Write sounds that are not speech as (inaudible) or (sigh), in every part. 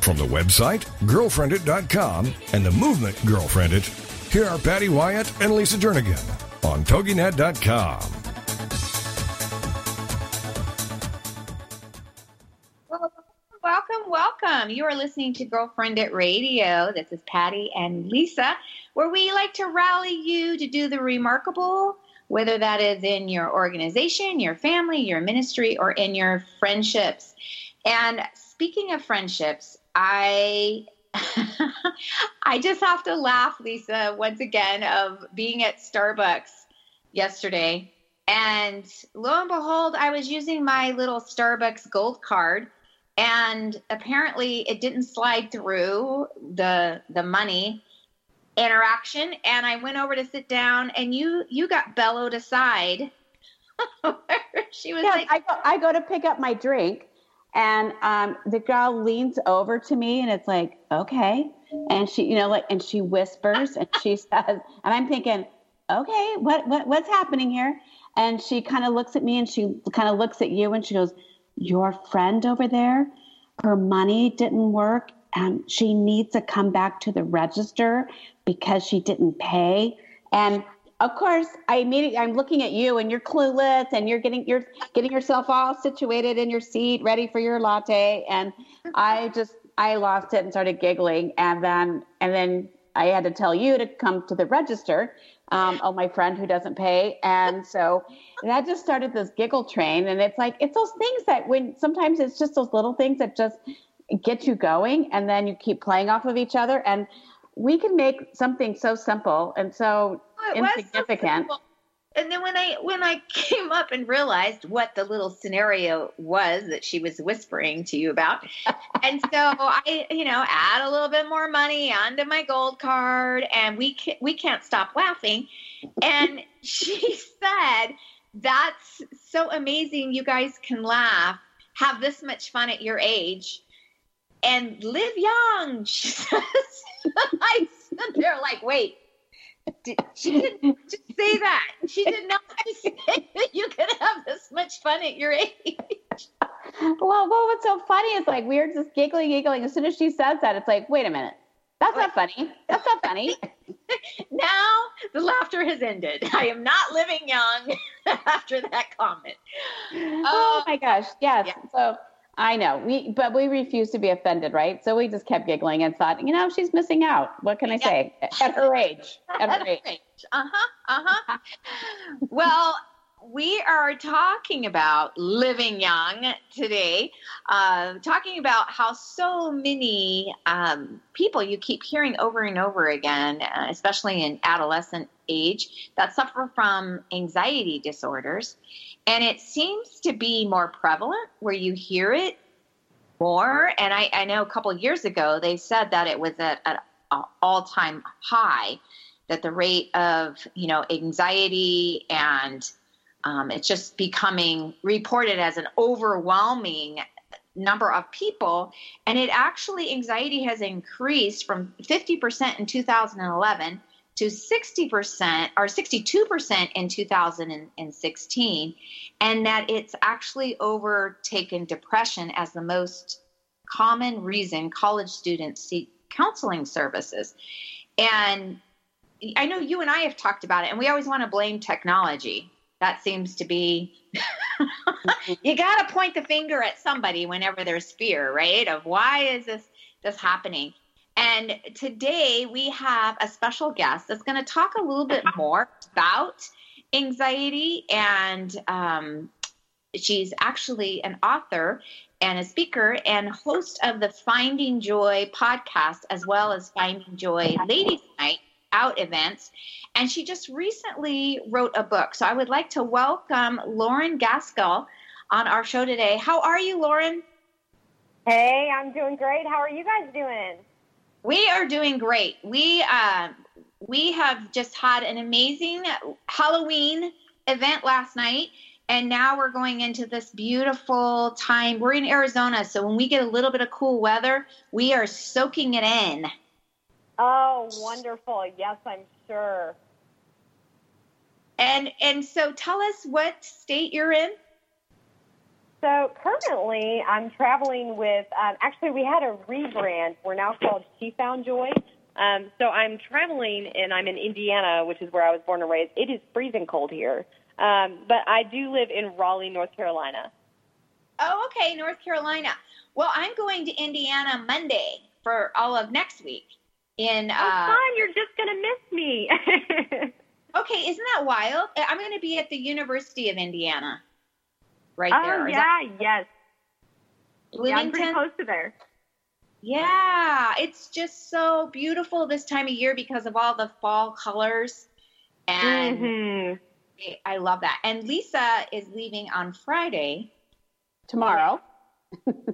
From the website, girlfriendit.com, and the movement Girlfriendit, here are Patty Wyatt and Lisa Jernigan on TogiNet.com. Welcome, welcome. You are listening to Girlfriendit Radio. This is Patty and Lisa, where we like to rally you to do the remarkable, whether that is in your organization, your family, your ministry, or in your friendships. And speaking of friendships, I (laughs) I just have to laugh, Lisa, once again of being at Starbucks yesterday. And lo and behold, I was using my little Starbucks gold card and apparently it didn't slide through the the money interaction and I went over to sit down and you you got bellowed aside. (laughs) she was like I go, I go to pick up my drink and um, the girl leans over to me and it's like, okay. And she, you know, like, and she whispers and she (laughs) says, and I'm thinking, okay, what, what, what's happening here? And she kind of looks at me and she kind of looks at you and she goes, your friend over there, her money didn't work. and she needs to come back to the register because she didn't pay. And of course, I immediately I'm looking at you and you're clueless and you're getting you're getting yourself all situated in your seat, ready for your latte. And I just I lost it and started giggling. And then and then I had to tell you to come to the register. Um, oh, my friend who doesn't pay. And so that just started this giggle train. And it's like, it's those things that when sometimes it's just those little things that just get you going and then you keep playing off of each other. And we can make something so simple and so insignificant. So and then when I when I (laughs) came up and realized what the little scenario was that she was whispering to you about, (laughs) and so I you know add a little bit more money onto my gold card, and we can, we can't stop laughing, and (laughs) she said, "That's so amazing! You guys can laugh, have this much fun at your age, and live young." She says. I stood there like, wait did, she didn't just say that. She did not say that you could have this much fun at your age. Well, well, what's so funny is like we are just giggling, giggling. As soon as she says that, it's like, wait a minute, that's not funny. That's not funny. (laughs) now the laughter has ended. I am not living young (laughs) after that comment. Oh, oh my gosh, yes. Yeah. So I know we, but we refused to be offended, right? So we just kept giggling and thought, you know, she's missing out. What can I yeah. say? At her age, (laughs) at her age. Uh huh. Uh huh. well, we are talking about living young today, uh, talking about how so many um, people you keep hearing over and over again, uh, especially in adolescent age, that suffer from anxiety disorders. And it seems to be more prevalent where you hear it more. And I, I know a couple years ago they said that it was at an all time high, that the rate of, you know, anxiety and um, it's just becoming reported as an overwhelming number of people. And it actually, anxiety has increased from 50% in 2011 to 60% or 62% in 2016, and that it's actually overtaken depression as the most common reason college students seek counseling services. And I know you and I have talked about it, and we always want to blame technology. That seems to be, (laughs) you got to point the finger at somebody whenever there's fear, right? Of why is this this happening? And today we have a special guest that's going to talk a little bit more about anxiety. And um, she's actually an author and a speaker and host of the Finding Joy podcast, as well as Finding Joy Ladies Night out events. And she just recently wrote a book. So I would like to welcome Lauren Gaskill on our show today. How are you, Lauren? Hey, I'm doing great. How are you guys doing? We are doing great. We uh, we have just had an amazing Halloween event last night. And now we're going into this beautiful time. We're in Arizona, so when we get a little bit of cool weather, we are soaking it in. Oh, wonderful. Yes, I'm sure. And and so tell us what state you're in. So currently, I'm traveling with. Um, actually, we had a rebrand. We're now called She Found Joy. Um, so I'm traveling, and I'm in Indiana, which is where I was born and raised. It is freezing cold here, um, but I do live in Raleigh, North Carolina. Oh, okay, North Carolina. Well, I'm going to Indiana Monday for all of next week. In oh, uh, fun! You're just gonna miss me. (laughs) okay, isn't that wild? I'm going to be at the University of Indiana right oh, there. Oh, yeah, that, yes. Bloomington? Yeah, I'm pretty close to there. Yeah, it's just so beautiful this time of year because of all the fall colors. And mm-hmm. I love that. And Lisa is leaving on Friday. Tomorrow.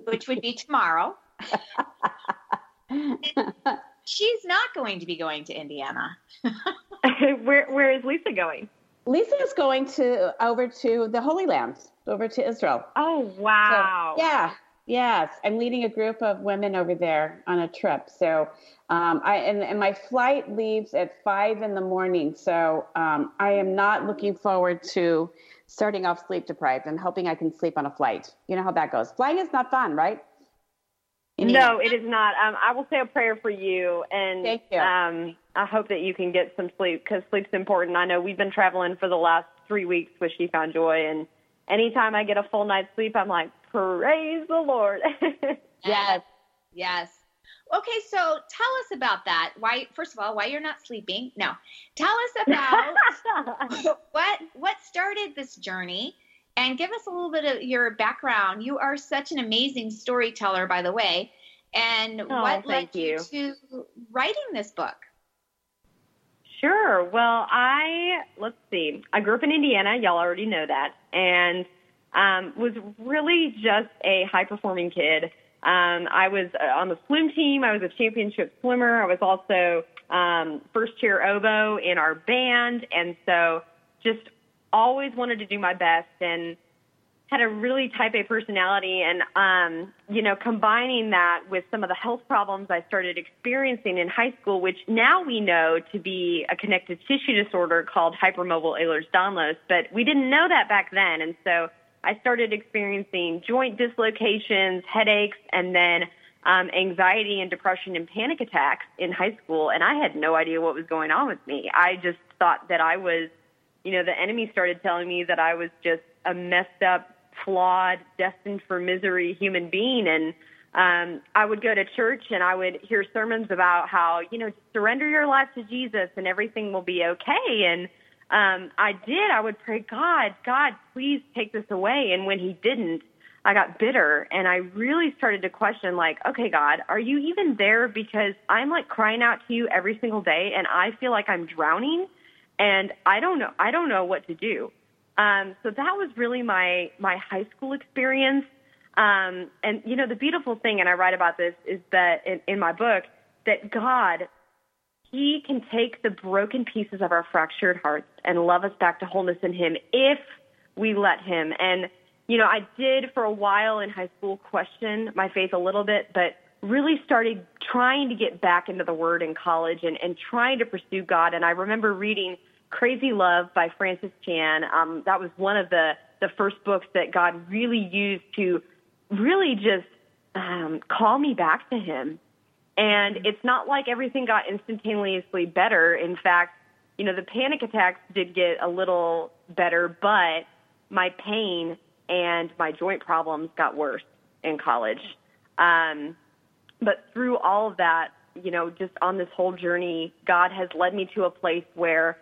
which would be tomorrow. (laughs) She's not going to be going to Indiana. (laughs) where where is Lisa going? Lisa is going to over to the Holy Land over to Israel. Oh, wow. So, yeah. Yes. I'm leading a group of women over there on a trip. So, um, I, and, and, my flight leaves at five in the morning. So, um, I am not looking forward to starting off sleep deprived and hoping I can sleep on a flight. You know how that goes. Flying is not fun, right? No, it is not. Um, I will say a prayer for you, and Thank you. Um, I hope that you can get some sleep because sleep's important. I know we've been traveling for the last three weeks with She Found Joy, and anytime I get a full night's sleep, I'm like, praise the Lord. (laughs) yes, yes. Okay, so tell us about that. Why, first of all, why you're not sleeping? No, tell us about (laughs) what what started this journey, and give us a little bit of your background. You are such an amazing storyteller, by the way. And oh, what led you. you to writing this book? Sure. Well, I let's see. I grew up in Indiana. Y'all already know that, and um, was really just a high performing kid. Um, I was uh, on the swim team. I was a championship swimmer. I was also um, first chair oboe in our band, and so just always wanted to do my best. And had a really type A personality and um, you know, combining that with some of the health problems I started experiencing in high school, which now we know to be a connective tissue disorder called hypermobile Ehlers-Danlos, but we didn't know that back then. And so I started experiencing joint dislocations, headaches, and then um, anxiety and depression and panic attacks in high school. And I had no idea what was going on with me. I just thought that I was, you know, the enemy started telling me that I was just a messed up flawed, destined for misery human being. And um, I would go to church and I would hear sermons about how, you know, surrender your life to Jesus and everything will be okay. And um, I did. I would pray, God, God, please take this away. And when He didn't, I got bitter and I really started to question, like, okay, God, are you even there? Because I'm like crying out to you every single day and I feel like I'm drowning and I don't know, I don't know what to do. Um, so that was really my my high school experience. Um, and you know, the beautiful thing, and I write about this, is that in, in my book, that God, He can take the broken pieces of our fractured hearts and love us back to wholeness in Him if we let Him. And you know, I did for a while in high school question my faith a little bit, but really started trying to get back into the Word in college and, and trying to pursue God. And I remember reading Crazy Love by Francis Chan. Um, that was one of the, the first books that God really used to really just um, call me back to Him. And it's not like everything got instantaneously better. In fact, you know, the panic attacks did get a little better, but my pain and my joint problems got worse in college. Um, but through all of that, you know, just on this whole journey, God has led me to a place where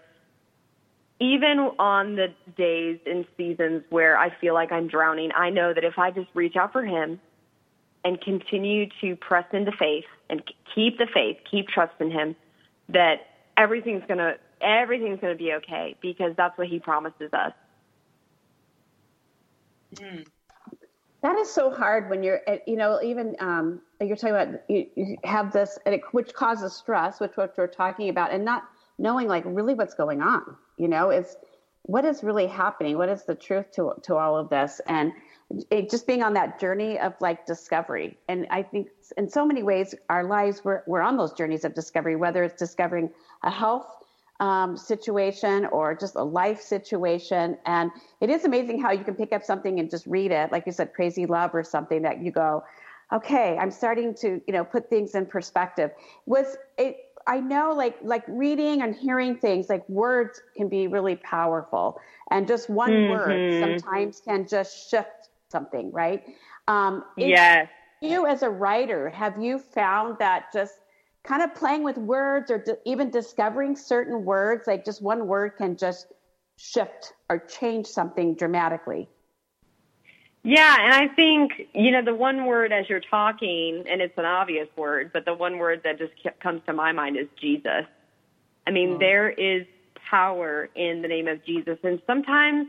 even on the days and seasons where I feel like I'm drowning, I know that if I just reach out for Him and continue to press into faith and keep the faith, keep trusting Him, that everything's gonna everything's gonna be okay because that's what He promises us. Mm. That is so hard when you're, you know, even um, you're talking about you, you have this, which causes stress, which what we're talking about, and not knowing like really what's going on. You know, is what is really happening? What is the truth to to all of this? And it, just being on that journey of like discovery. And I think in so many ways, our lives we're we're on those journeys of discovery. Whether it's discovering a health um, situation or just a life situation. And it is amazing how you can pick up something and just read it, like you said, crazy love or something that you go, okay, I'm starting to, you know, put things in perspective. Was it, I know like, like reading and hearing things like words can be really powerful and just one mm-hmm. word sometimes can just shift something, right? Um, yes. You as a writer, have you found that just kind of playing with words or d- even discovering certain words, like just one word can just shift or change something dramatically. Yeah, and I think, you know, the one word as you're talking, and it's an obvious word, but the one word that just comes to my mind is Jesus. I mean, oh. there is power in the name of Jesus. And sometimes,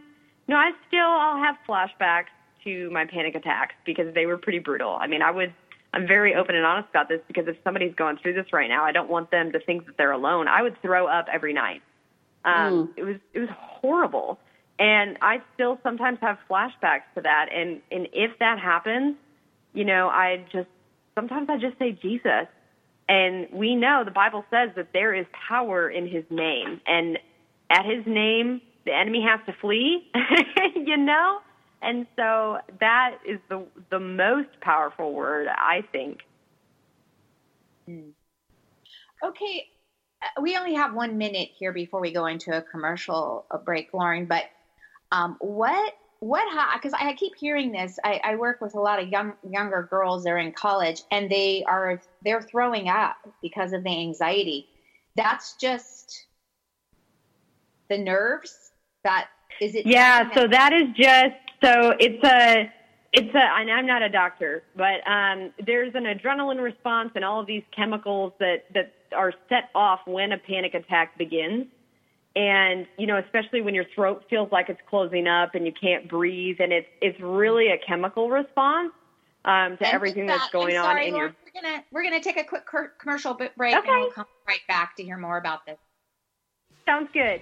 you know, I still, I'll have flashbacks to my panic attacks because they were pretty brutal. I mean, I would I'm very open and honest about this because if somebody's going through this right now, I don't want them to think that they're alone. I would throw up every night. Um, mm. It was it was horrible, and I still sometimes have flashbacks to that. And and if that happens, you know, I just sometimes I just say Jesus. And we know the Bible says that there is power in His name, and at His name, the enemy has to flee. (laughs) you know. And so that is the the most powerful word, I think. Hmm. Okay, uh, we only have one minute here before we go into a commercial break, Lauren. But um, what what because I keep hearing this. I, I, work with a lot of young younger girls. They're in college and they are they're throwing up because of the anxiety. That's just the nerves. That is it. Yeah. So that is just so it's a it's a and I'm not a doctor, but um, there's an adrenaline response and all of these chemicals that that are set off when a panic attack begins. And you know, especially when your throat feels like it's closing up and you can't breathe, and it's it's really a chemical response um, to and everything that, that's going sorry, on in your. We're gonna we're gonna take a quick commercial break, okay. and we'll come right back to hear more about this. Sounds good.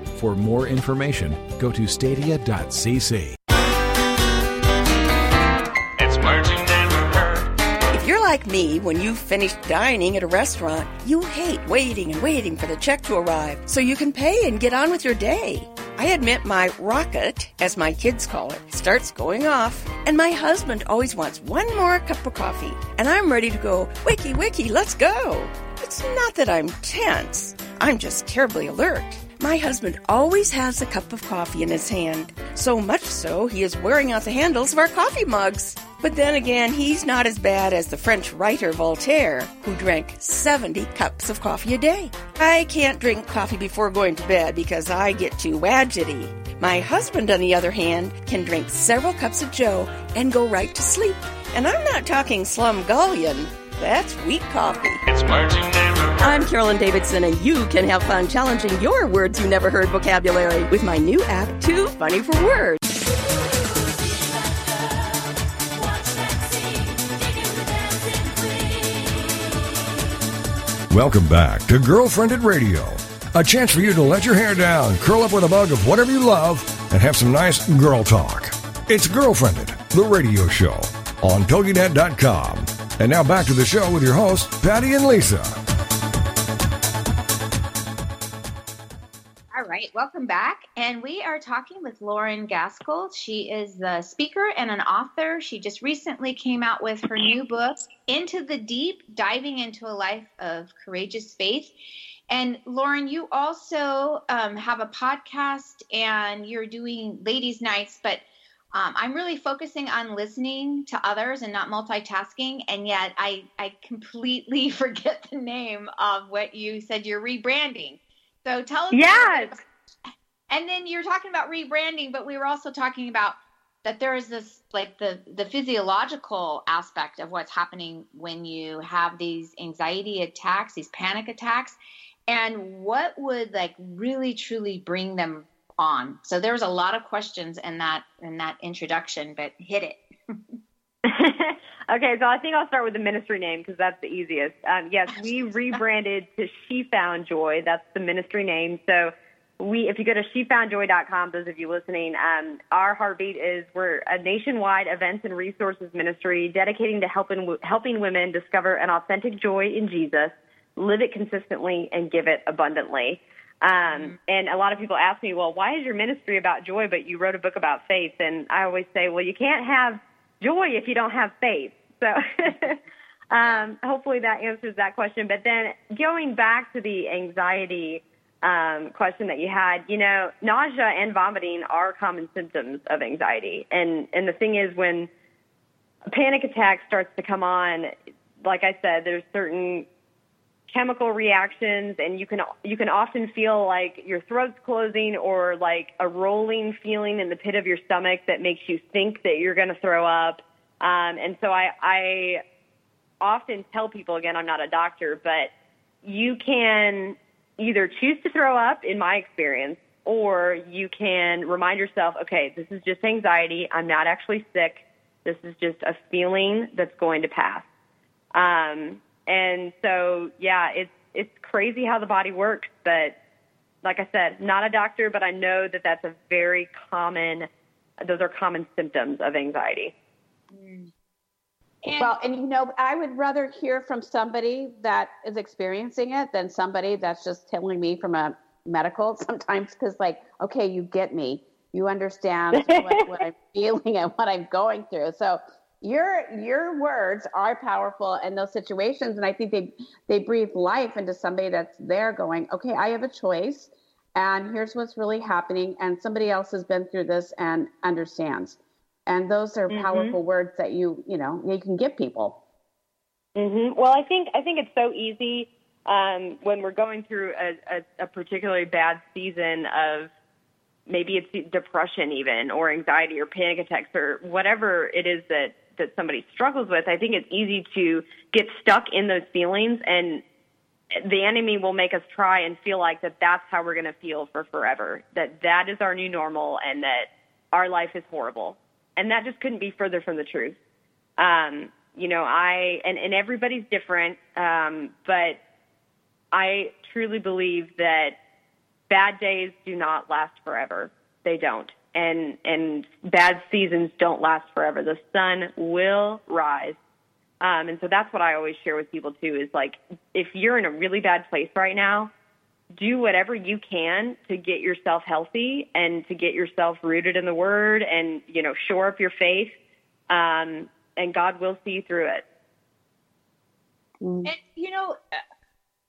For more information, go to stadia.cc. If you're like me, when you've finished dining at a restaurant, you hate waiting and waiting for the check to arrive so you can pay and get on with your day. I admit my rocket, as my kids call it, starts going off, and my husband always wants one more cup of coffee, and I'm ready to go, wiki wiki, let's go. It's not that I'm tense, I'm just terribly alert. My husband always has a cup of coffee in his hand, so much so he is wearing out the handles of our coffee mugs. But then again, he's not as bad as the French writer Voltaire, who drank 70 cups of coffee a day. I can't drink coffee before going to bed because I get too wadgety. My husband, on the other hand, can drink several cups of joe and go right to sleep. And I'm not talking slumgullion. That's weak coffee. It's I'm Carolyn Davidson, and you can have fun challenging your words you never heard vocabulary with my new app, Too Funny for Words. Welcome back to Girlfriendit Radio. a chance for you to let your hair down, curl up with a mug of whatever you love, and have some nice girl talk. It's Girlfriendit, the radio show on TogiNet.com. And now back to the show with your hosts, Patty and Lisa. All right, welcome back. And we are talking with Lauren Gaskill. She is the speaker and an author. She just recently came out with her new book, Into the Deep Diving into a Life of Courageous Faith. And Lauren, you also um, have a podcast and you're doing ladies' nights, but um, I'm really focusing on listening to others and not multitasking. And yet I, I completely (laughs) forget the name of what you said you're rebranding. So tell us. Yes. And then you're talking about rebranding, but we were also talking about that there is this like the the physiological aspect of what's happening when you have these anxiety attacks, these panic attacks, and what would like really truly bring them on. So there was a lot of questions in that in that introduction, but hit it. (laughs) okay, so I think I'll start with the ministry name because that's the easiest. Um, yes, we (laughs) rebranded to She Found Joy. That's the ministry name. So we, if you go to shefoundjoy.com, those of you listening, um, our heartbeat is we're a nationwide events and resources ministry dedicating to helping helping women discover an authentic joy in Jesus, live it consistently, and give it abundantly. Um, mm-hmm. and a lot of people ask me, well, why is your ministry about joy, but you wrote a book about faith? And I always say, well, you can't have joy if you don't have faith. So, (laughs) um, hopefully that answers that question. But then going back to the anxiety, um, question that you had, you know, nausea and vomiting are common symptoms of anxiety. And, and the thing is when a panic attack starts to come on, like I said, there's certain chemical reactions and you can you can often feel like your throat's closing or like a rolling feeling in the pit of your stomach that makes you think that you're going to throw up. Um, and so I, I often tell people again I'm not a doctor but you can either choose to throw up in my experience or you can remind yourself okay this is just anxiety. I'm not actually sick. This is just a feeling that's going to pass. Um, and so, yeah, it's it's crazy how the body works. But like I said, not a doctor, but I know that that's a very common. Those are common symptoms of anxiety. And, well, and you know, I would rather hear from somebody that is experiencing it than somebody that's just telling me from a medical (laughs) sometimes because like okay you get me you understand (laughs) what, what i'm feeling and what i'm going through so your your words are powerful in those situations and i think they they breathe life into somebody that's there going okay i have a choice and here's what's really happening and somebody else has been through this and understands and those are mm-hmm. powerful words that you you know you can give people mm-hmm. well i think i think it's so easy um, when we're going through a, a, a particularly bad season of maybe it's depression even or anxiety or panic attacks or whatever it is that that somebody struggles with, I think it's easy to get stuck in those feelings and the enemy will make us try and feel like that that's how we're going to feel for forever, that that is our new normal and that our life is horrible. And that just couldn't be further from the truth. Um, you know, I, and, and everybody's different, um, but I truly believe that bad days do not last forever. They don't and and bad seasons don't last forever. The sun will rise. Um, and so that's what I always share with people too is like if you're in a really bad place right now, do whatever you can to get yourself healthy and to get yourself rooted in the word and you know shore up your faith um, and God will see you through it. And you know,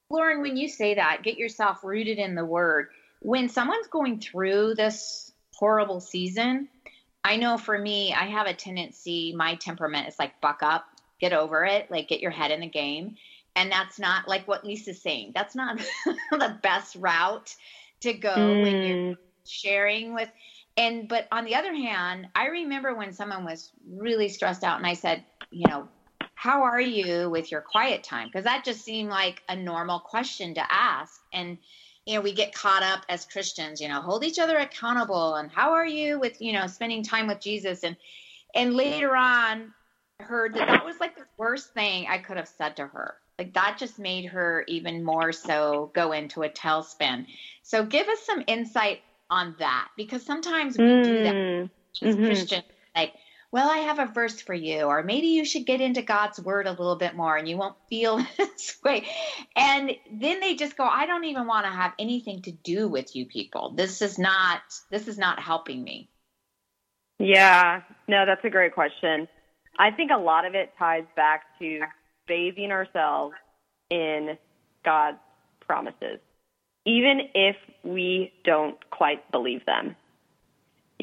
Lauren, when you say that, get yourself rooted in the word. When someone's going through this horrible season, I know for me, I have a tendency, my temperament is like buck up, get over it, like get your head in the game. And that's not like what Lisa's saying. That's not (laughs) the best route to go mm. when you're mm. sharing with and but on the other hand, I remember when someone was really stressed out and I said, you know, how are you with your quiet time? Because that just seemed like a normal question to ask. And you know, we get caught up as Christians, you know, hold each other accountable and how are you with, you know, spending time with Jesus and and later on heard that that was like the worst thing I could have said to her. Like that just made her even more so go into a tailspin. So give us some insight on that because sometimes we mm. do that mm. as mm-hmm. Christians, like, well, I have a verse for you, or maybe you should get into God's word a little bit more and you won't feel (laughs) this way. And then they just go, I don't even want to have anything to do with you people. This is not this is not helping me. Yeah, no, that's a great question. I think a lot of it ties back to bathing ourselves in God's promises, even if we don't quite believe them.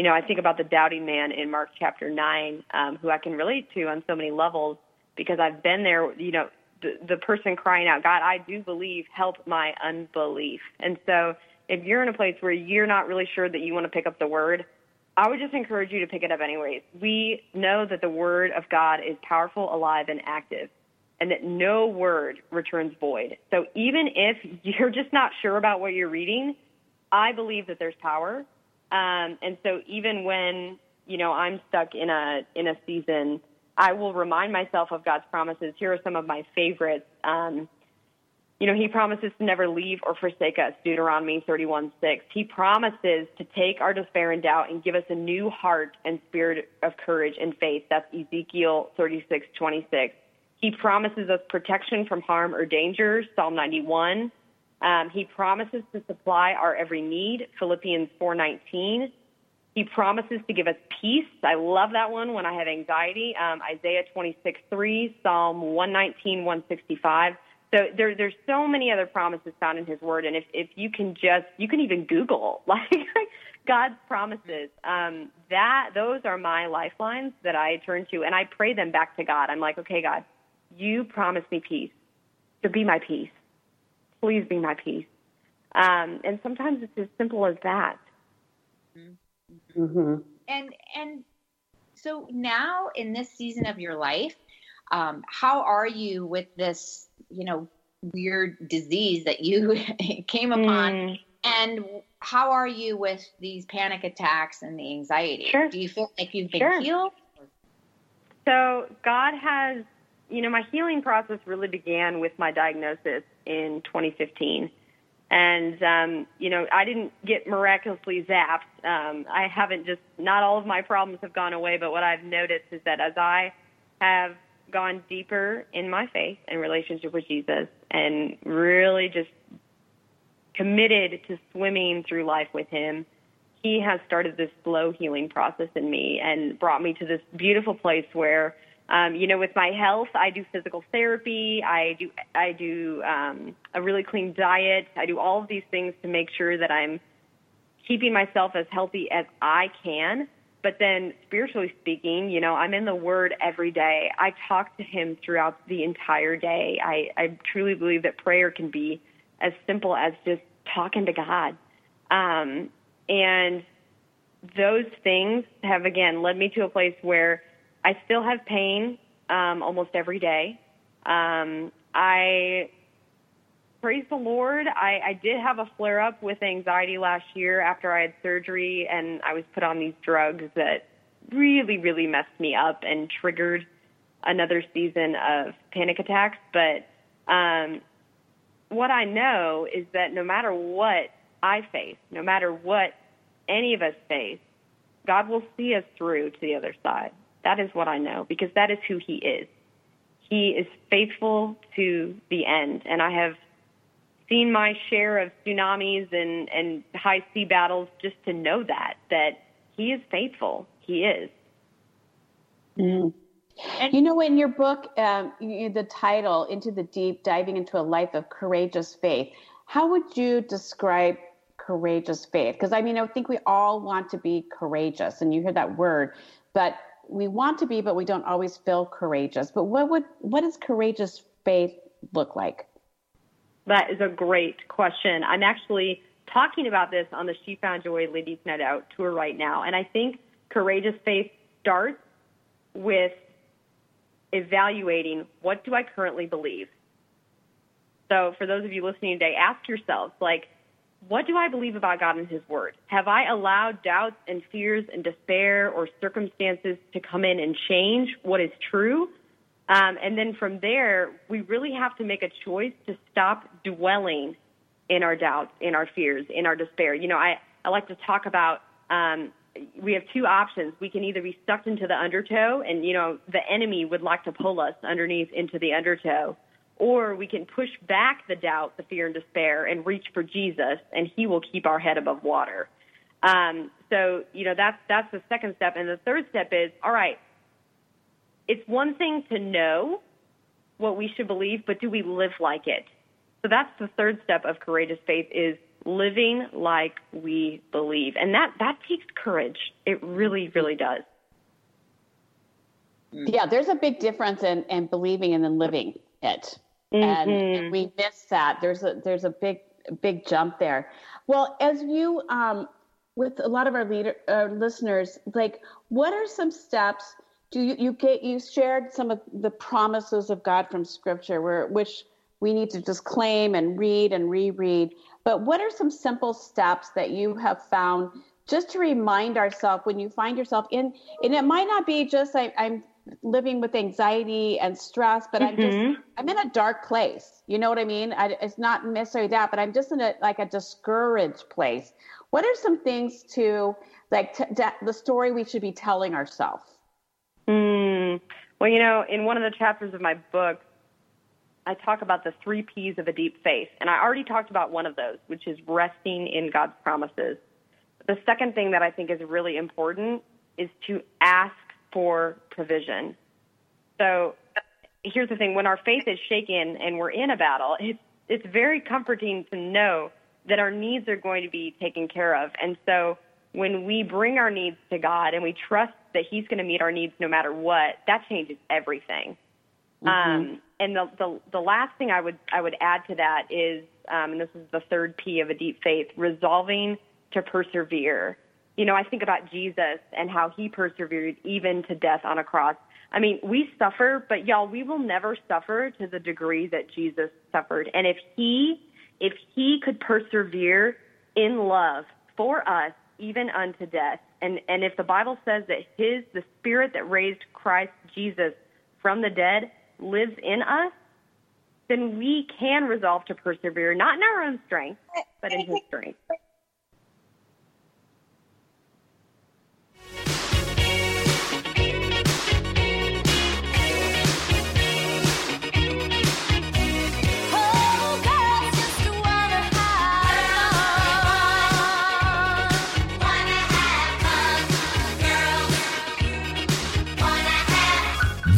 You know, I think about the doubting man in Mark chapter 9, um, who I can relate to on so many levels because I've been there, you know, the, the person crying out, God, I do believe, help my unbelief. And so if you're in a place where you're not really sure that you want to pick up the word, I would just encourage you to pick it up anyways. We know that the word of God is powerful, alive, and active, and that no word returns void. So even if (laughs) you're just not sure about what you're reading, I believe that there's power. Um, and so even when you know I'm stuck in a in a season, I will remind myself of God's promises. Here are some of my favorites. Um, you know, he promises to never leave or forsake us, Deuteronomy 31 6. He promises to take our despair and doubt and give us a new heart and spirit of courage and faith. That's Ezekiel 36 26. He promises us protection from harm or danger, Psalm 91. Um, he promises to supply our every need, Philippians 4:19. He promises to give us peace. I love that one when I have anxiety. Um, Isaiah 26:3, Psalm 119, 165. So there, there's so many other promises found in His Word, and if if you can just, you can even Google (laughs) like God's promises. Um, that those are my lifelines that I turn to, and I pray them back to God. I'm like, okay, God, you promised me peace, so be my peace. Please be my peace. Um, and sometimes it's as simple as that. Mm-hmm. And and so now in this season of your life, um, how are you with this, you know, weird disease that you (laughs) came upon? Mm. And how are you with these panic attacks and the anxiety? Sure. Do you feel like you've been sure. healed? So God has, you know, my healing process really began with my diagnosis in 2015. And, um, you know, I didn't get miraculously zapped. Um, I haven't just, not all of my problems have gone away, but what I've noticed is that as I have gone deeper in my faith and relationship with Jesus and really just committed to swimming through life with him, he has started this slow healing process in me and brought me to this beautiful place where um, you know, with my health, I do physical therapy. I do I do um, a really clean diet. I do all of these things to make sure that I'm keeping myself as healthy as I can. But then spiritually speaking, you know, I'm in the Word every day. I talk to Him throughout the entire day. I, I truly believe that prayer can be as simple as just talking to God. Um, and those things have, again, led me to a place where I still have pain um, almost every day. Um, I praise the Lord. I, I did have a flare up with anxiety last year after I had surgery, and I was put on these drugs that really, really messed me up and triggered another season of panic attacks. But um, what I know is that no matter what I face, no matter what any of us face, God will see us through to the other side. That is what I know because that is who He is. He is faithful to the end, and I have seen my share of tsunamis and, and high sea battles just to know that, that he is faithful. He is. Mm. And you know, in your book, um, you, the title, Into the Deep, Diving into a Life of Courageous Faith, how would you describe courageous faith? Because I mean, I think we all want to be courageous, and you hear that word, but we want to be, but we don't always feel courageous. But what would what does courageous faith look like? That is a great question. I'm actually talking about this on the She Found Joy Ladies Night Out tour right now. And I think courageous faith starts with evaluating what do I currently believe? So for those of you listening today, ask yourselves, like, what do I believe about God and His Word? Have I allowed doubts and fears and despair or circumstances to come in and change what is true? Um, and then from there, we really have to make a choice to stop dwelling in our doubts, in our fears, in our despair. You know, I, I like to talk about um, we have two options. We can either be sucked into the undertow, and you know the enemy would like to pull us underneath into the undertow, or we can push back the doubt, the fear, and despair, and reach for Jesus, and He will keep our head above water. Um, so you know that's that's the second step, and the third step is all right. It's one thing to know what we should believe, but do we live like it? So that's the third step of courageous faith is living like we believe. And that, that takes courage. It really, really does. Yeah, there's a big difference in, in believing and then living it. Mm-hmm. And we miss that. There's a there's a big big jump there. Well, as you um, with a lot of our leader uh, listeners, like what are some steps? Do you you get you shared some of the promises of God from Scripture, where which we need to just claim and read and reread. But what are some simple steps that you have found just to remind ourselves when you find yourself in, and it might not be just I, am living with anxiety and stress, but mm-hmm. I'm just mm-hmm. I'm in a dark place. You know what I mean? I, it's not necessarily that, but I'm just in a like a discouraged place. What are some things to like t- t- the story we should be telling ourselves? Mm. Well, you know, in one of the chapters of my book, I talk about the three P's of a deep faith. And I already talked about one of those, which is resting in God's promises. The second thing that I think is really important is to ask for provision. So here's the thing when our faith is shaken and we're in a battle, it's, it's very comforting to know that our needs are going to be taken care of. And so when we bring our needs to God and we trust that He's going to meet our needs no matter what, that changes everything. Mm-hmm. Um, and the, the the last thing I would I would add to that is, um, and this is the third P of a deep faith, resolving to persevere. You know, I think about Jesus and how he persevered even to death on a cross. I mean, we suffer, but y'all, we will never suffer to the degree that Jesus suffered. And if he if he could persevere in love for us even unto death, and and if the Bible says that his the spirit that raised Christ Jesus from the dead lives in us, then we can resolve to persevere, not in our own strength, but in His strength.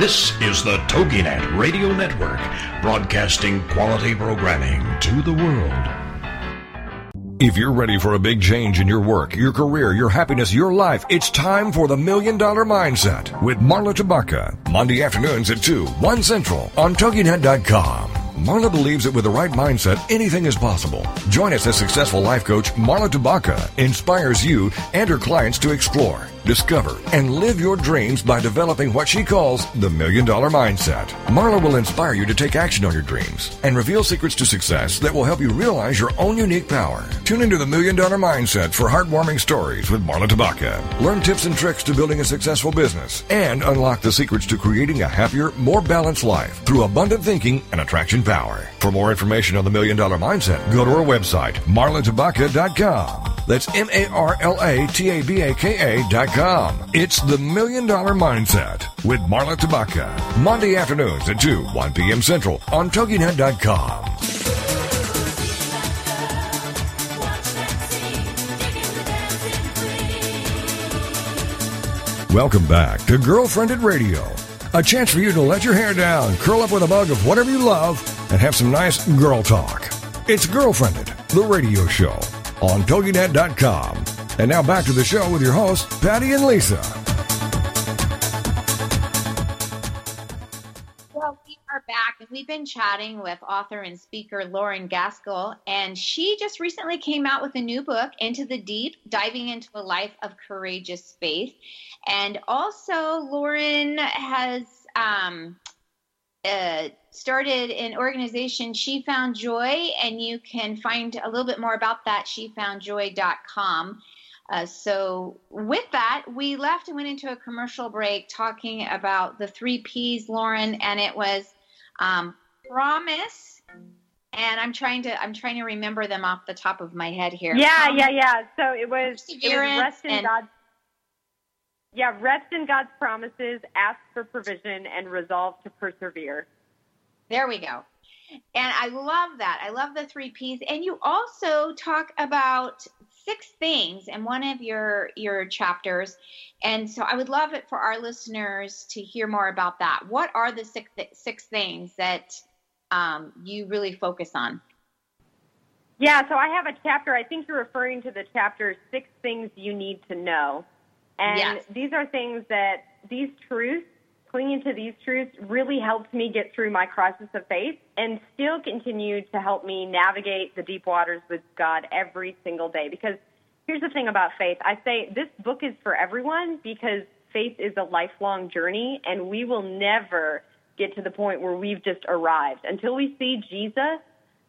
This is the TogiNet Radio Network, broadcasting quality programming to the world. If you're ready for a big change in your work, your career, your happiness, your life, it's time for the Million Dollar Mindset with Marla Tabaka. Monday afternoons at 2, 1 Central on TogiNet.com. Marla believes that with the right mindset, anything is possible. Join us as successful life coach Marla Tabaka inspires you and her clients to explore discover, and live your dreams by developing what she calls the Million Dollar Mindset. Marla will inspire you to take action on your dreams and reveal secrets to success that will help you realize your own unique power. Tune into the Million Dollar Mindset for heartwarming stories with Marla Tabaka. Learn tips and tricks to building a successful business and unlock the secrets to creating a happier, more balanced life through abundant thinking and attraction power. For more information on the Million Dollar Mindset, go to our website, marlatabaka.com. That's M A R L A T A B A K A.com. Com. It's the Million Dollar Mindset with Marla Tabaka Monday afternoons at 2, 1 p.m. Central on TogiNet.com. Welcome back to Girlfriendit Radio, a chance for you to let your hair down, curl up with a mug of whatever you love, and have some nice girl talk. It's Girlfriendit, the radio show on TogiNet.com. And now back to the show with your hosts, Patty and Lisa. Well, we are back, and we've been chatting with author and speaker Lauren Gaskill, and she just recently came out with a new book, Into the Deep Diving into a Life of Courageous Faith. And also, Lauren has um, uh, started an organization, She Found Joy, and you can find a little bit more about that, shefoundjoy.com. Uh, so, with that, we left and went into a commercial break talking about the three P's, Lauren, and it was um, promise. And I'm trying to I'm trying to remember them off the top of my head here. Yeah, yeah, yeah. So it was, it was rest in and, God's yeah, rest in God's promises, ask for provision, and resolve to persevere. There we go. And I love that. I love the three P's. And you also talk about six things in one of your your chapters. And so I would love it for our listeners to hear more about that. What are the six six things that um, you really focus on? Yeah, so I have a chapter. I think you're referring to the chapter Six Things You Need to Know. And Yes. these are things that these truths, clinging to these truths, really helped me get through my crisis of faith and still continue to help me navigate the deep waters with God every single day. Because here's the thing about faith I say this book is for everyone because faith is a lifelong journey, and we will never get to the point where we've just arrived. Until we see Jesus,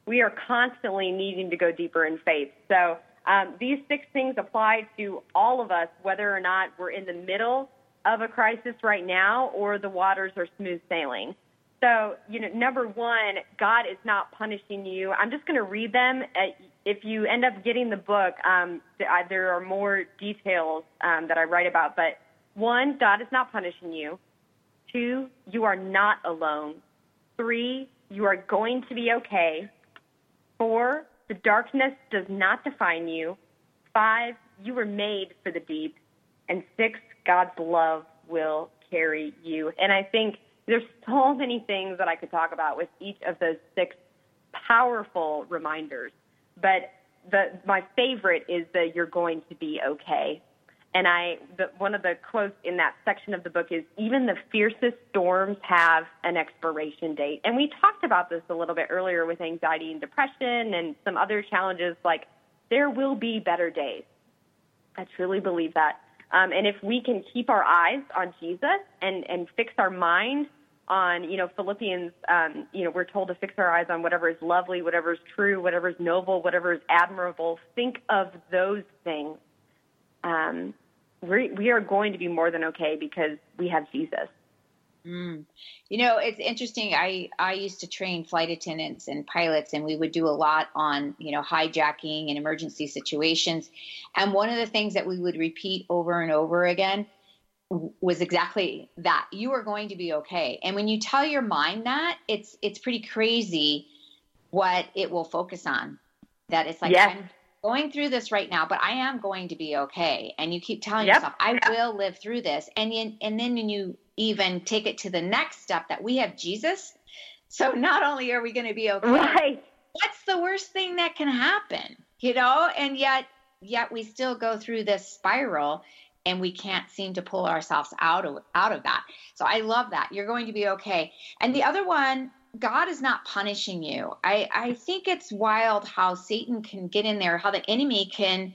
we are constantly needing to go deeper in faith. So um, these six things apply to all of us, whether or not we're in the middle of a crisis right now or the waters are smooth sailing. So, you know, number one, God is not punishing you. I'm just going to read them. Uh, If you end up getting the book, um, there are more details um, that I write about. But one, God is not punishing you. Two, you are not alone. Three, you are going to be okay. Four, the darkness does not define you. Five, you were made for the deep. And six, God's love will carry you. And I think there's so many things that I could talk about with each of those six powerful reminders. But the my favorite is the you're going to be okay. And I the, one of the quotes in that section of the book is even the fiercest storms have an expiration date. And we talked about this a little bit earlier with anxiety and depression and some other challenges like there will be better days. I truly believe that. Um, and if we can keep our eyes on Jesus and, and fix our mind on, you know, Philippians, um, you know, we're told to fix our eyes on whatever is lovely, whatever is true, whatever is noble, whatever is admirable. Think of those things. Um, we we are going to be more than okay because we have Jesus. Mm. You know, it's interesting. I I used to train flight attendants and pilots, and we would do a lot on you know hijacking and emergency situations. And one of the things that we would repeat over and over again was exactly that: you are going to be okay. And when you tell your mind that, it's it's pretty crazy what it will focus on. That it's like Yes. I'm going through this right now, but I am going to be okay. And you keep telling Yep. yourself, I will live through this. And then, and then when you even take it to the next step that we have Jesus. So not only are we going to be okay, Right. what's the worst thing that can happen? You know, and yet yet we still go through this spiral and we can't seem to pull ourselves out of out of that. So I love that. You're going to be okay. And the other one, God is not punishing you. I, I think it's wild how Satan can get in there, how the enemy can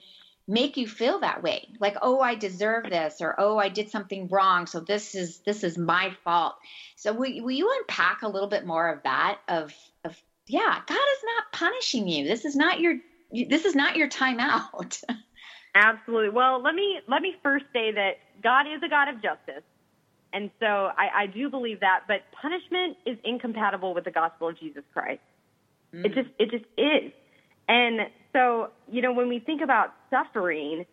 make you feel that way. Like, oh, I deserve this, or oh, I did something wrong, so this is this is my fault. So will, will you unpack a little bit more of that? Of of yeah, God is not punishing you. This is not your this is not your time out. (laughs) Absolutely. Well, let me let me first say that God is a God of justice, and so I, I do believe that. But punishment is incompatible with the gospel of Jesus Christ. It mm. just it just is. And so you know when we think about suffering,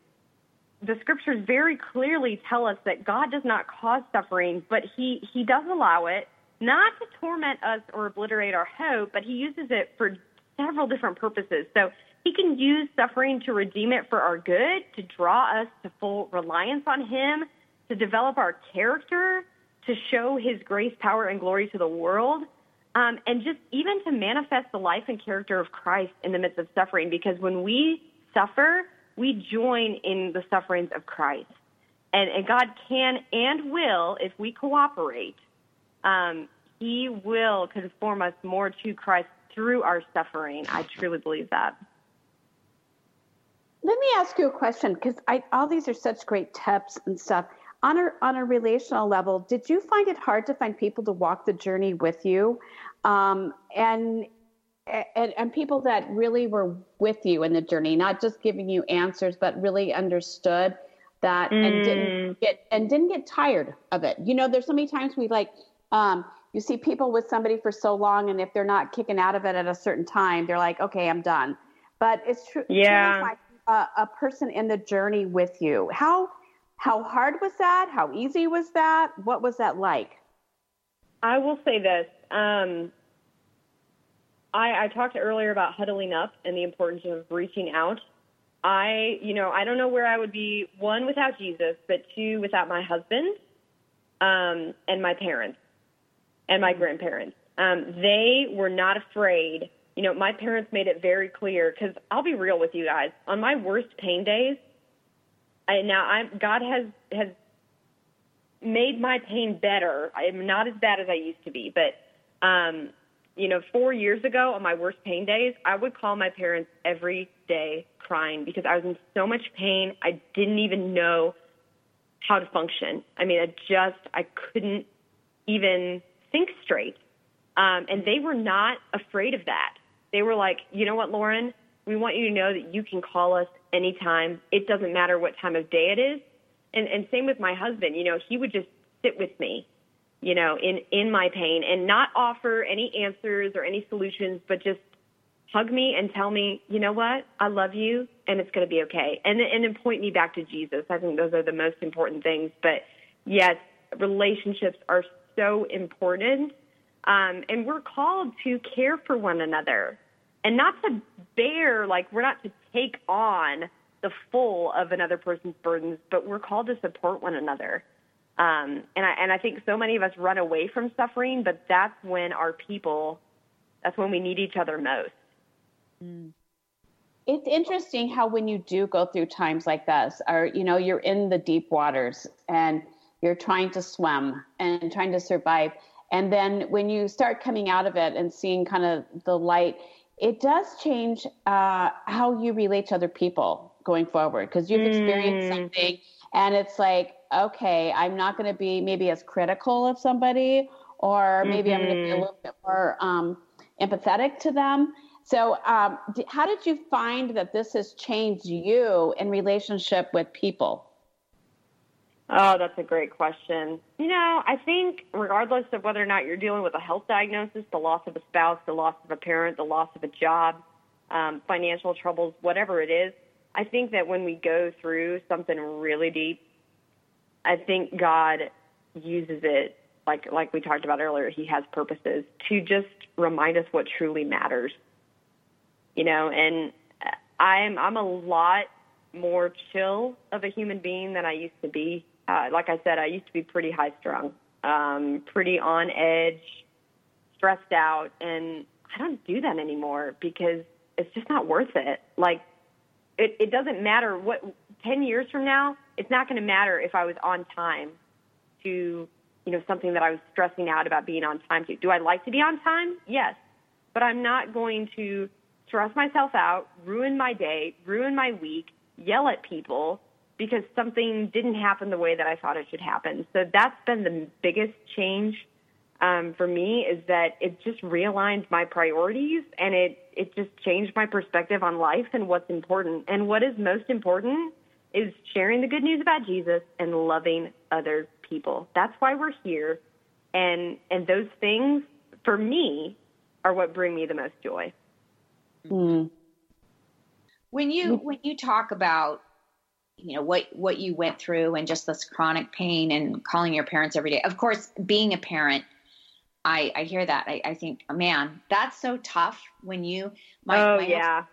the scriptures very clearly tell us that God does not cause suffering, but he he does allow it not to torment us or obliterate our hope, but he uses it for several different purposes. So he can use suffering to redeem it for our good, to draw us to full reliance on him, to develop our character, to show His grace, power, and glory to the world, um, and just even to manifest the life and character of Christ in the midst of suffering. Because when we suffer, we join in the sufferings of Christ. And, and God can and will, if we cooperate, um, He will conform us more to Christ through our suffering. I truly believe that. Let me ask you a question because all these are such great tips and stuff. On a, on a relational level, did you find it hard to find people to walk the journey with you? Um, and and, and people that really were with you in the journey, not just giving you answers, but really understood that mm. and didn't mm. get and didn't get tired of it. You know, there's so many times we like um, you see people with somebody for so long, and if they're not kicking out of it at a certain time, they're like, okay, I'm done. But it's true. Yeah. Like a, a person in the journey with you. How how hard was that? How easy was that? What was that like? I will say this. Um, I, I talked earlier about huddling up and the importance of reaching out. I, you know, I don't know where I would be one without Jesus, but two without my husband, um, and my parents and my grandparents. Um, they were not afraid. You know, my parents made it very clear because I'll be real with you guys. On my worst pain days, I now I'm God has has made my pain better. I'm not as bad as I used to be, but um, you know, four years ago on my worst pain days, I would call my parents every day crying because I was in so much pain. I didn't even know how to function. I mean, I just, I couldn't even think straight. Um, and they were not afraid of that. They were like, you know what, Lauren, we want you to know that you can call us anytime. It doesn't matter what time of day it is. And, and same with my husband, you know, he would just sit with me you know, in, in my pain and not offer any answers or any solutions, but just hug me and tell me, you know what, I love you and it's going to be okay. And, and then point me back to Jesus. I think those are the most important things. But yes, relationships are so important. Um, and we're called to care for one another and not to bear, like, we're not to take on the full of another person's burdens, but we're called to support one another. Um, and I and I think so many of us run away from suffering, but that's when our people, that's when we need each other most. Mm. It's interesting how when you do go through times like this, or you know, you're in the deep waters and you're trying to swim and trying to survive, and then when you start coming out of it and seeing kind of the light, it does change uh, how you relate to other people going forward because you've experienced mm. something, and it's like okay, I'm not going to be maybe as critical of somebody, or maybe mm-hmm. I'm going to be a mm-hmm. little bit more um, empathetic to them. So, um, how did you find that this has changed you in relationship with people? Oh, that's a great question. You know, I think regardless of whether or not you're dealing with a health diagnosis, the loss of a spouse, the loss of a parent, the loss of a job, um, financial troubles, whatever it is, I think that when we go through something really deep, I think God uses it like like we talked about earlier. He has purposes to just remind us what truly matters. You know, and I'm I'm a lot more chill of a human being than I used to be. Uh, like I said, I used to be pretty high strung, um, pretty on edge, stressed out, and I don't do that anymore because it's just not worth it. Like, it, it doesn't matter what 10 years from now, it's not going to matter if I was on time to, you know, something that I was stressing out about being on time to. Do I like to be on time? Yes. But I'm not going to stress myself out, ruin my day, ruin my week, yell at people because something didn't happen the way that I thought it should happen. So that's been the biggest change um, for me is that it just realigned my priorities and it it just changed my perspective on life and what's important. And what is most important is sharing the good news about Jesus and loving other people. That's why we're here. And and those things for me are what bring me the most joy. Mm. When you when you talk about you know what what you went through and just this chronic pain and calling your parents every day. Of course, being a parent, I I hear that. I, I think, man, that's so tough when you my, oh, my yeah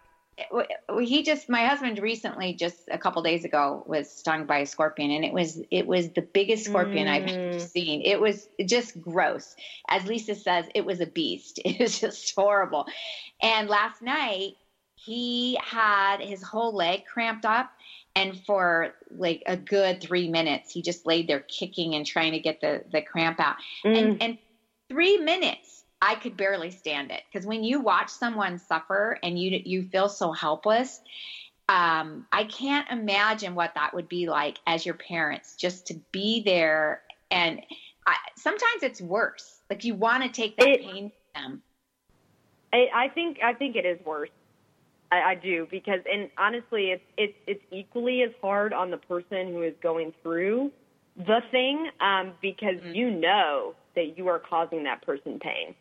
he just my husband recently just a couple days ago was stung by a scorpion and it was it was the biggest scorpion mm. I've seen. It was just gross. As Lisa says, it was a beast. (laughs) It was just horrible. And last night he had his whole leg cramped up and for like a good three minutes he just laid there kicking and trying to get the the cramp out. Mm. And and three minutes I could barely stand it because when you watch someone suffer and you you feel so helpless, um, I can't imagine what that would be like as your parents, just to be there. And I, sometimes it's worse. Like you want to take that it, pain from them. I, I think I think it is worse. I, I do because, and honestly, it's it's it's equally as hard on the person who is going through the thing um, because mm-hmm. you know that you are causing that person pain.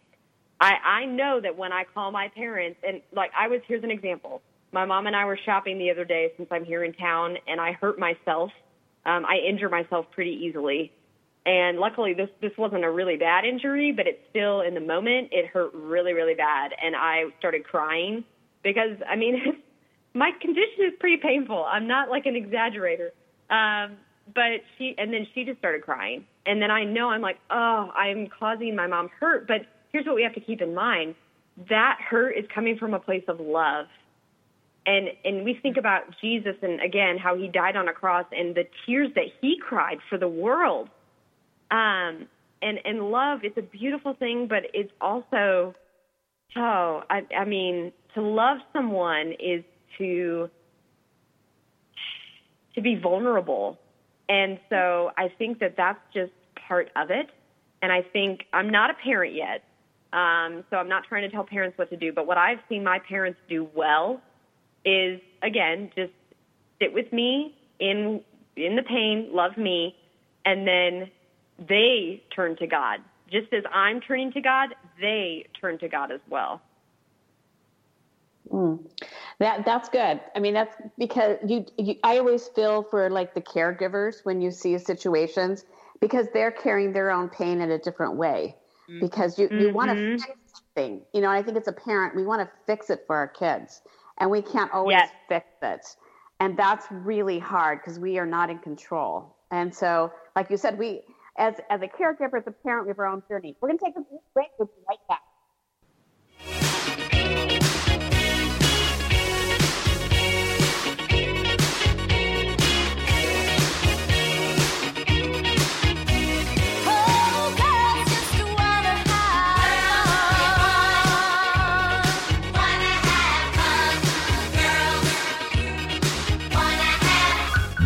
I, I know that when I call my parents, and like I was, here's an example. My mom and I were shopping the other day since I'm here in town, and I hurt myself. Um, I injure myself pretty easily, and luckily this this wasn't a really bad injury, but it's still in the moment it hurt really really bad, and I started crying because I mean (laughs) my condition is pretty painful. I'm not like an exaggerator. Um, but she and then she just started crying, and then I know I'm like, oh, I'm causing my mom hurt, but here's what we have to keep in mind. That hurt is coming from a place of love. And and we think about Jesus and again how he died on a cross and the tears that he cried for the world. Um and and love it's a beautiful thing but it's also oh I I mean to love someone is to to be vulnerable. And so I think that that's just part of it. And I think I'm not a parent yet um, so I'm not trying to tell parents what to do, but what I've seen my parents do well is again just sit with me in in the pain, love me, and then they turn to God. Just as I'm turning to God, they turn to God as well. Mm. That that's good. I mean, that's because you, you. I always feel for like the caregivers when you see situations because they're carrying their own pain in a different way. Because you, you mm-hmm. want to fix something. You know, I think it's a parent, we want to fix it for our kids and we can't always yes. fix it. And that's really hard because we are not in control. And so, like you said, we, as, as a caregiver, as a parent, we have our own journey. We're going to take a break. We'll be right back.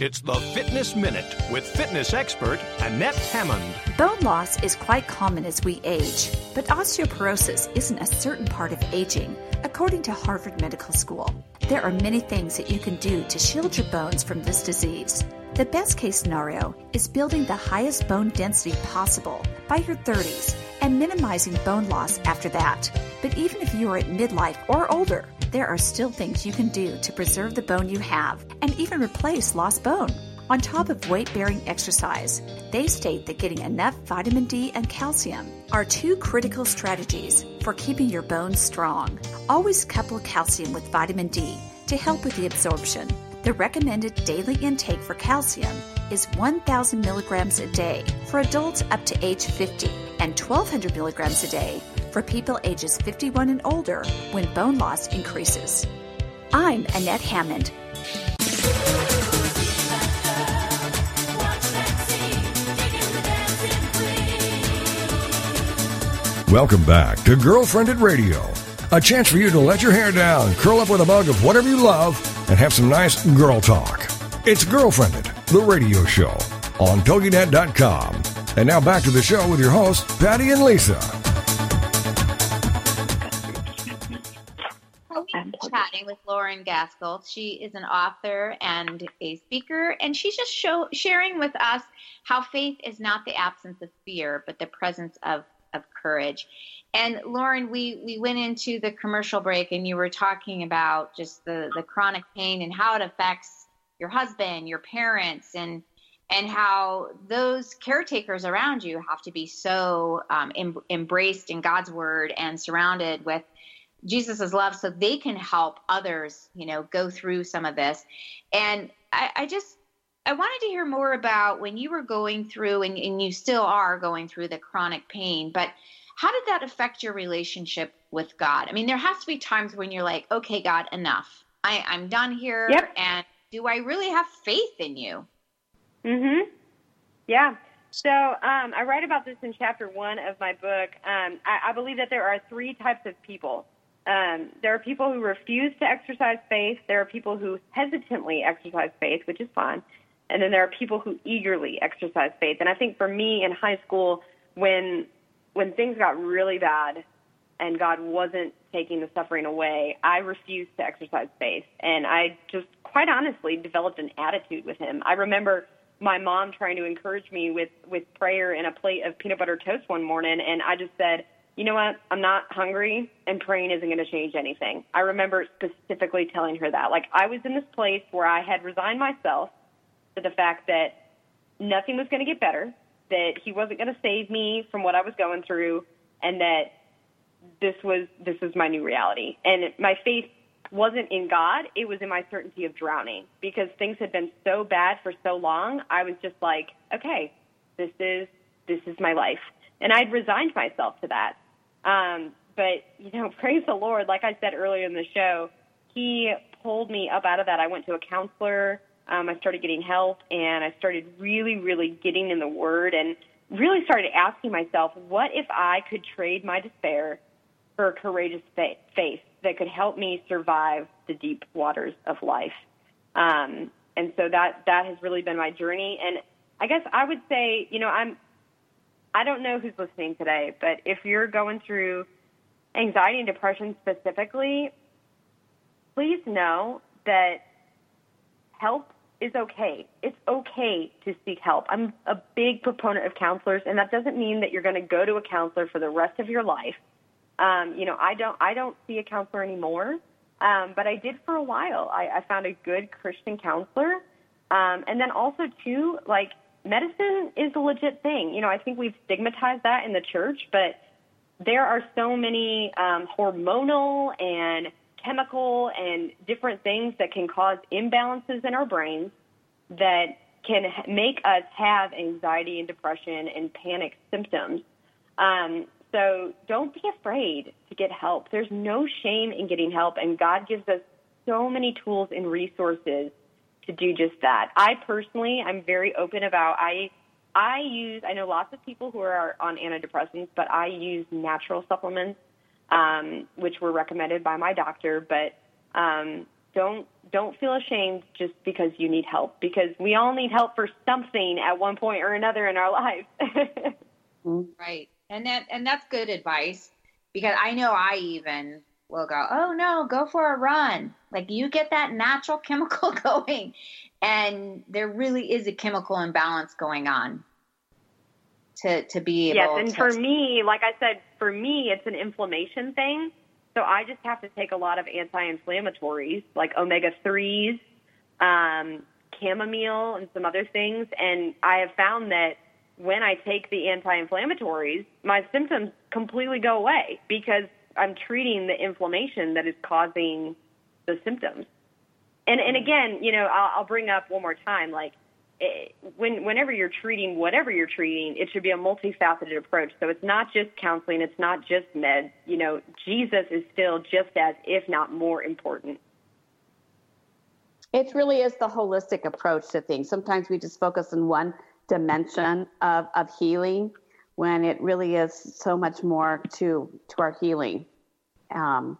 It's the Fitness Minute with fitness expert Annette Hammond. Bone loss is quite common as we age, but osteoporosis isn't a certain part of aging, according to Harvard Medical School. There are many things that you can do to shield your bones from this disease. The best case scenario is building the highest bone density possible by your 30s and minimizing bone loss after that. But even if you are at midlife or older, there are still things you can do to preserve the bone you have and even replace lost bone. On top of weight bearing exercise, they state that getting enough vitamin D and calcium are two critical strategies for keeping your bones strong. Always couple calcium with vitamin D to help with the absorption. The recommended daily intake for calcium is 1,000 milligrams a day for adults up to age 50 and 1,200 milligrams a day for people ages 51 and older when bone loss increases. I'm Annette Hammond. Welcome back to Girlfriendit Radio, a chance for you to let your hair down, curl up with a mug of whatever you love, and have some nice girl talk. It's Girlfriendit, the radio show on TogiNet.com. And now back to the show with your hosts, Patty and Lisa. chatting with Lauren Gaskill. She is an author and a speaker, and she's just show, sharing with us how faith is not the absence of fear, but the presence of of courage. And Lauren, we, we went into the commercial break and you were talking about just the, the chronic pain and how it affects your husband, your parents, and and how those caretakers around you have to be so um, em- embraced in God's word and surrounded with Jesus's love, so they can help others, you know, go through some of this. And I, I just I wanted to hear more about when you were going through, and, and you still are going through the chronic pain, but how did that affect your relationship with God? I mean, there has to be times when you're like, okay, God, enough. I, I'm done here. Yep. And do I really have faith in you? Mm-hmm. Yeah. So um, I write about this in chapter one of my book. Um, I, I believe that there are three types of people. Um, there are people who refuse to exercise faith. There are people who hesitantly exercise faith, which is fine. And then there are people who eagerly exercise faith. And I think for me in high school, when when things got really bad and God wasn't taking the suffering away, I refused to exercise faith. And I just quite honestly developed an attitude with him. I remember my mom trying to encourage me with with prayer and a plate of peanut butter toast one morning and I just said, "You know what? I'm not hungry and praying isn't going to change anything." I remember specifically telling her that. Like I was in this place where I had resigned myself to the fact that nothing was going to get better, that he wasn't going to save me from what I was going through, and that this was this was my new reality. And my faith wasn't in God; it was in my certainty of drowning because things had been so bad for so long. I was just like, okay, this is this is my life, and I'd resigned myself to that. Um, but you know, (laughs) praise the Lord. Like I said earlier in the show, He pulled me up out of that. I went to a counselor um, I started getting help and I started really, really getting in the Word and really started asking myself, what if I could trade my despair for a courageous faith that could help me survive the deep waters of life? Um, and so that that has really been my journey. And I guess I would say, you know, I'm I don't know who's listening today, but if you're going through anxiety and depression specifically, please know that help is okay. It's okay to seek help. I'm a big proponent of counselors, and that doesn't mean that you're going to go to a counselor for the rest of your life. Um, you know, I don't I don't see a counselor anymore, um, but I did for a while. I, I found a good Christian counselor, um, and then also too, like medicine is a legit thing. You know, I think we've stigmatized that in the church, but there are so many um, hormonal and chemical and different things that can cause imbalances in our brains that can make us have anxiety and depression and panic symptoms. Um, so don't be afraid to get help. There's no shame in getting help, and God gives us so many tools and resources to do just that. I personally, I'm very open about I I use I know lots of people who are on antidepressants, but I use natural supplements um, which were recommended by my doctor. But um, don't don't feel ashamed just because you need help because we all need help for something at one point or another in our life. (laughs) right, and that and that's good advice because I know I even will go, oh no, go for a run. Like you get that natural (laughs) chemical (laughs) going, and there really is a chemical imbalance going on to to be able. Yes, and to... for me, like I said, for me, it's an inflammation thing. So I just have to take a lot of anti-inflammatories like omega threes, um, chamomile, and some other things. And I have found that when I take the anti-inflammatories, my symptoms completely go away because I'm treating the inflammation that is causing the symptoms. And and again, you know, I'll, I'll bring up one more time, like when whenever you're treating whatever you're treating, it should be a multifaceted approach. So it's not just counseling, it's not just meds. You know, Jesus is still just as, if not more, important. It really is the holistic approach to things. Sometimes we just focus on one dimension of, of healing when it really is so much more to to our healing. Um,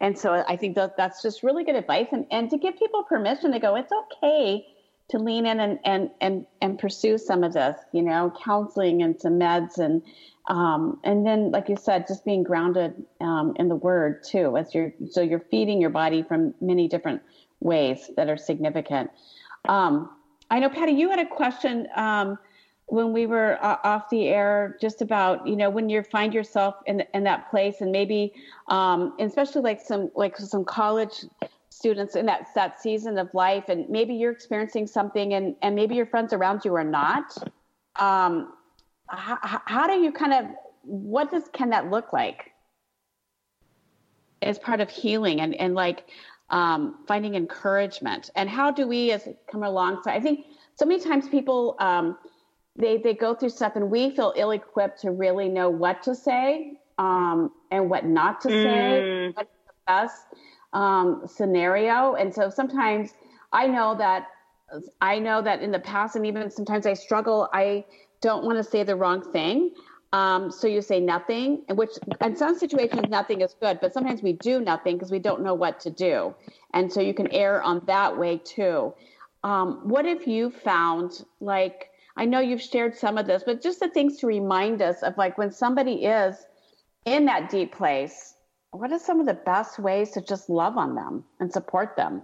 and so I think that that's just really good advice, and, and to give people permission to go, it's okay to lean in and, and, and, and pursue some of this, you know, counseling and some meds and, um, and then, like you said, just being grounded um, in the word too, as you're, so you're feeding your body from many different ways that are significant. Um, I know, Patty, you had a question um, when we were uh, off the air just about, you know, when you find yourself in, in that place and maybe, um, especially like some, like some college students in that that season of life and maybe you're experiencing something and and maybe your friends around you are not um, how, how do you kind of what does can that look like? As part of healing and and like um, finding encouragement. And how do we as come along so i think so many times people um, they they go through stuff and we feel ill equipped to really know what to say um, and what not to say mm. what's the best um, scenario. And so sometimes I know that I know that in the past, and even sometimes I struggle. I don't want to say the wrong thing. Um, so you say nothing, and which in some situations nothing is good, but sometimes we do nothing because we don't know what to do, and so you can err on that way too. Um, what if you found like I know you've shared some of this, but just the things to remind us of like when somebody is in that deep place what are some of the best ways to just love on them and support them?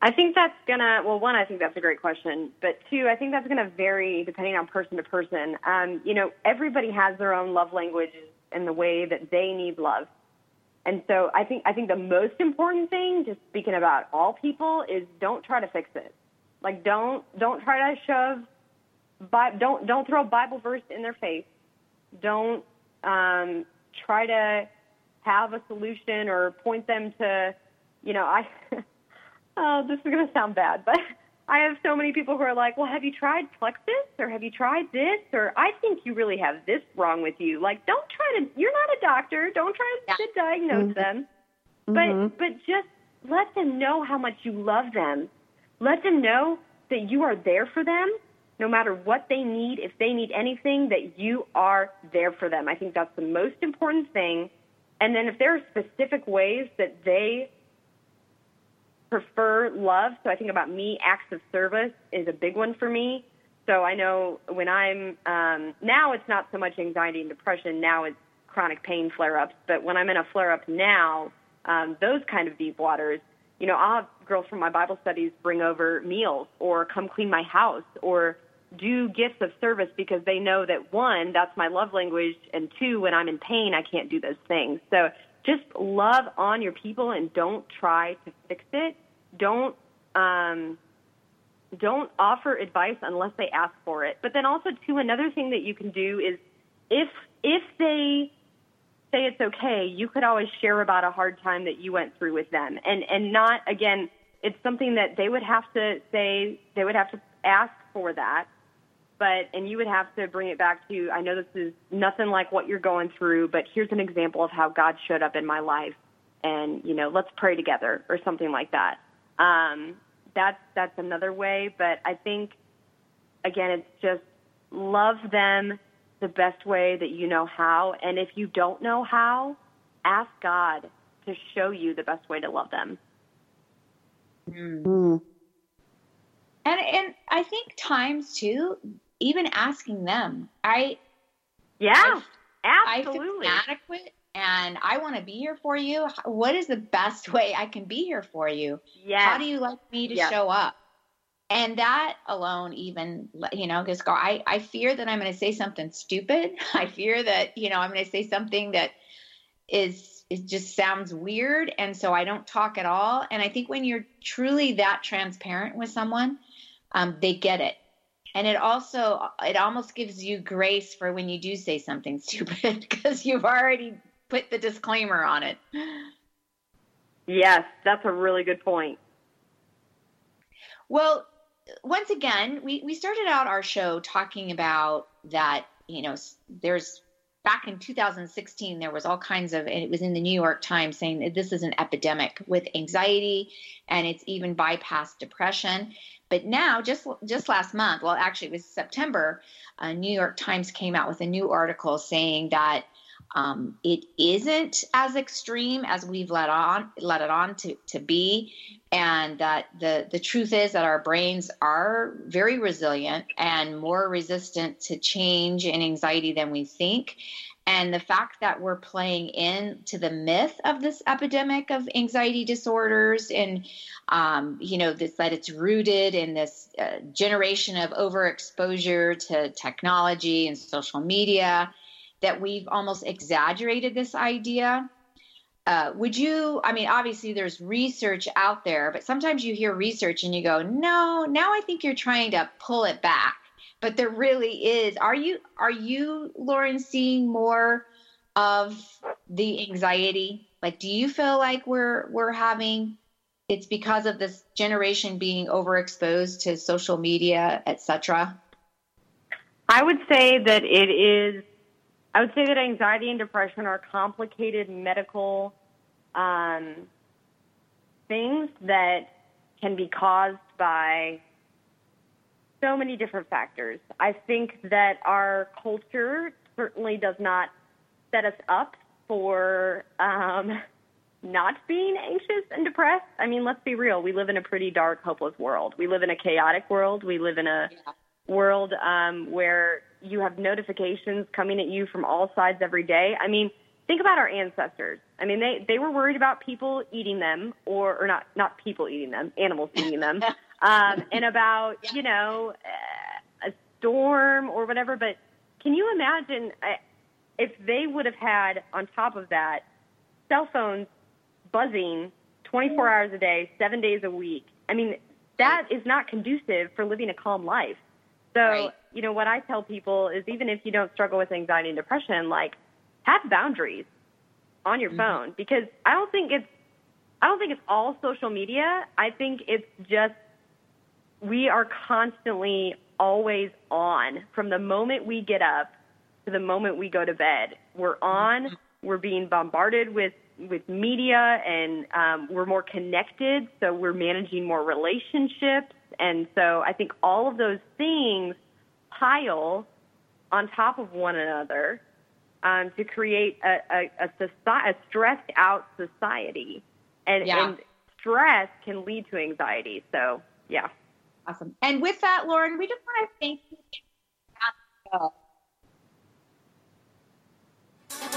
I think that's gonna. Well, one, I think that's a great question, but two, I think that's gonna vary depending on person to person. Um, you know, everybody has their own love language and the way that they need love, and so I think I think the most important thing, just speaking about all people, is don't try to fix it. Like don't don't try to shove, Bi- don't don't throw Bible verse in their face. Don't um, try to have a solution or point them to, you know, I, (laughs) oh, this is going to sound bad, but I have so many people who are like, well, have you tried Plexus or have you tried this? Or I think you really have this wrong with you. Like, don't try to, you're not a doctor. Don't try to yeah. diagnose mm-hmm. them. But, mm-hmm. but just let them know how much you love them. Let them know that you are there for them no matter what they need. If they need anything, that you are there for them. I think that's the most important thing and then if there are specific ways that they prefer love, so I think about me, acts of service is a big one for me. So I know when I'm um, now, it's not so much anxiety and depression. Now it's chronic pain flare-ups. But when I'm in a flare-up now, um, those kind of deep waters, you know, I'll have girls from my Bible studies bring over meals or come clean my house or do gifts of service because they know that one, that's my love language, and two, when I'm in pain, I can't do those things. So just love on your people and don't try to fix it. Don't um, don't offer advice unless they ask for it. But then also too, another thing that you can do is if if they say it's okay, you could always share about a hard time that you went through with them, and and not again. It's something that they would have to say. They would have to ask for that but and you would have to bring it back to I know this is nothing like what you're going through, but here's an example of how God showed up in my life, and you know let's pray together or something like that. Um, that's that's another way, but I think again it's just love them the best way that you know how, and if you don't know how, ask God to show you the best way to love them. Mm. And and I think times too, even asking them. I yeah, I, absolutely I inadequate, and I want to be here for you. What is the best way I can be here for you? Yeah. How do you like me to yes. show up? And that alone, even you know, because I I fear that I'm going to say something stupid. (laughs) I fear that you know I'm going to say something that is it just sounds weird, and so I don't talk at all. And I think when you're truly that transparent with someone, um, they get it and it also it almost gives you grace for when you do say something (laughs) stupid because you've already put the disclaimer on it. Yes that's a really good point. Well once again we, we started out our show talking about that you know there's back in 2016 there was all kinds of and it was in the new york times saying that this is an epidemic with anxiety and it's even bypassed depression. But now just just last month well actually it was september uh, new york times came out with a new article saying that um, it isn't as extreme as we've let on let it on to, to be. And that the the truth is that our brains are very resilient and more resistant to change and anxiety than we think. And the fact that we're playing into the myth of this epidemic of anxiety disorders and um, you know this that it's rooted in this uh, generation of overexposure to technology and social media that we've almost exaggerated this idea. Uh, would you? I mean, obviously, there's research out there, but sometimes you hear research and you go, "No, now I think you're trying to pull it back." But there really is. Are you? Are you, Lauren, seeing more of the anxiety? Like, do you feel like we're we're having? It's because of this generation being overexposed to social media, etc. I would say that it is I would say that anxiety and depression are complicated medical um, things that can be caused by so many different factors. I think that our culture certainly does not set us up for um, not being anxious and depressed. I mean, let's be real. We live in a pretty dark, hopeless world. We live in a chaotic world. We live in a yeah. world um, where you have notifications coming at you from all sides every day. I mean, think about our ancestors. I mean, they they were worried about people eating them, or or not not people eating them, animals eating them, (laughs) um, and about yeah. you know a storm or whatever. But can you imagine uh, if they would have had on top of that cell phones buzzing 24 hours a day, seven days a week? I mean, that is not conducive for living a calm life. So. Right you know, what I tell people is even if you don't struggle with anxiety and depression, like have boundaries on your mm-hmm. phone because I don't think it's I don't think it's all social media. I think it's just we are constantly always on from the moment we get up to the moment we go to bed. We're on. Mm-hmm. We're being bombarded with with media, and um, we're more connected. So we're managing more relationships, and so I think all of those things pile on top of one another um, to create a, a, a, society, a stressed out society. And, yeah. and stress can lead to anxiety. So, yeah. Awesome. And with that, Lauren, we just want to thank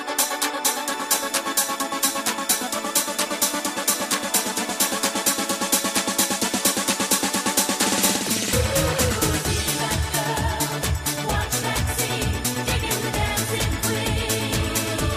you.